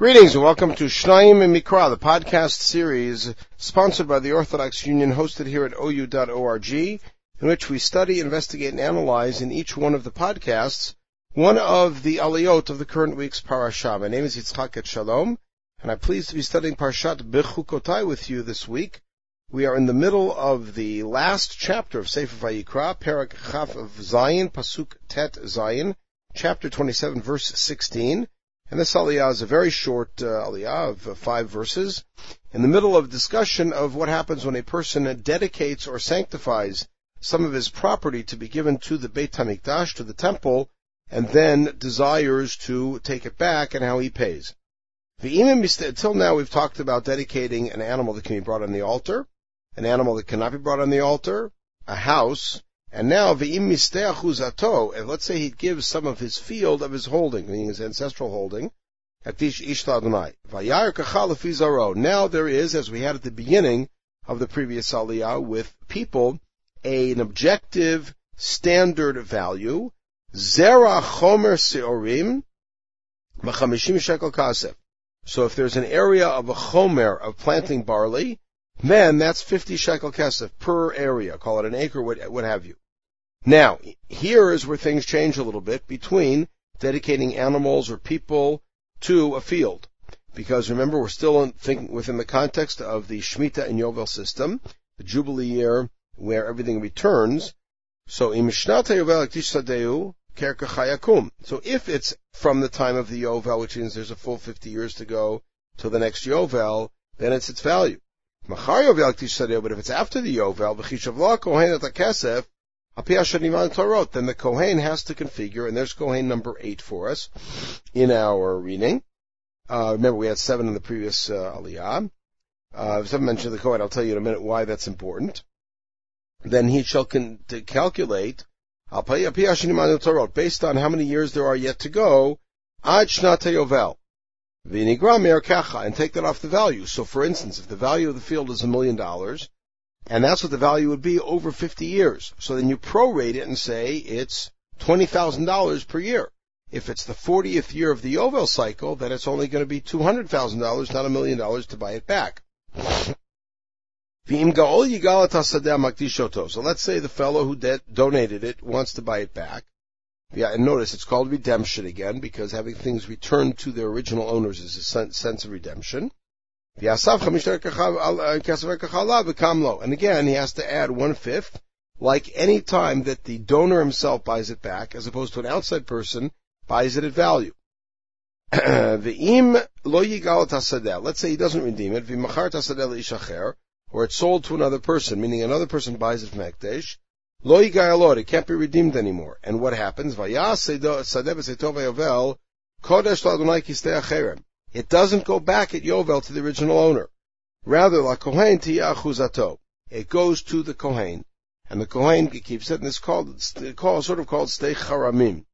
Greetings and welcome to Shnaim and Mikra, the podcast series sponsored by the Orthodox Union, hosted here at ou.org, in which we study, investigate, and analyze in each one of the podcasts one of the aliyot of the current week's parashah. My name is Yitzchak Etshalom, and I'm pleased to be studying Parashat Bechukotai with you this week. We are in the middle of the last chapter of Sefer Vayikra, Perek Chaf of Zayin, Pasuk Tet Zayin, chapter 27, verse 16. And this aliyah is a very short uh, aliyah of uh, five verses, in the middle of discussion of what happens when a person dedicates or sanctifies some of his property to be given to the Beit Hamikdash, to the temple, and then desires to take it back and how he pays. The imam, until now we've talked about dedicating an animal that can be brought on the altar, an animal that cannot be brought on the altar, a house, and now, and let's say he gives some of his field of his holding, meaning his ancestral holding, at. Now there is, as we had at the beginning of the previous aliyah, with people, a, an objective standard value, zera chomer seorim, Machamishim shekel kasef. So if there's an area of a chomer of planting barley, then that's 50 shekel kesef per area. Call it an acre, what, what have you. Now, here is where things change a little bit between dedicating animals or people to a field. Because remember, we're still thinking within the context of the Shemitah and Yovel system, the Jubilee year where everything returns. So. So if it's from the time of the Yovel, which means there's a full 50 years to go till the next Yovel, then it's its value. Machar Yovel but if it's after the Yovel, V'chishavla Kohen at the Kesef, then the Kohen has to configure, and there's Kohen number eight for us in our reading. Uh, remember, we had seven in the previous uh, Aliyah. Uh, if I mentioned the Kohen, I'll tell you in a minute why that's important. Then he shall con- calculate based on how many years there are yet to go, ad shnata yovel. And take that off the value. So for instance, if the value of the field is a million dollars, and that's what the value would be over 50 years. So then you prorate it and say it's $20,000 per year. If it's the 40th year of the Yovel cycle, then it's only going to be $200,000, not a million dollars to buy it back. So let's say the fellow who de- donated it wants to buy it back. Yeah, and notice it's called redemption again because having things returned to their original owners is a sense of redemption. Uh, and again, he has to add one fifth, like any time that the donor himself buys it back, as opposed to an outside person buys it at value. Let's say he doesn't redeem it, or it's sold to another person, meaning another person buys it from hekdesh. Lo it can't be redeemed anymore. And what happens? It doesn't go back at Yovel to the original owner. Rather, la kohen tiyachuzato. It goes to the kohen, and the kohen keeps it, and it's called, called sort of called stei charamim.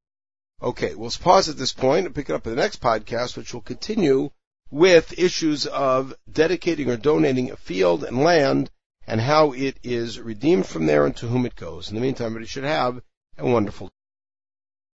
Okay, we'll pause at this point and pick it up in the next podcast, which will continue with issues of dedicating or donating a field and land and how it is redeemed from there and to whom it goes. In the meantime, everybody should have a wonderful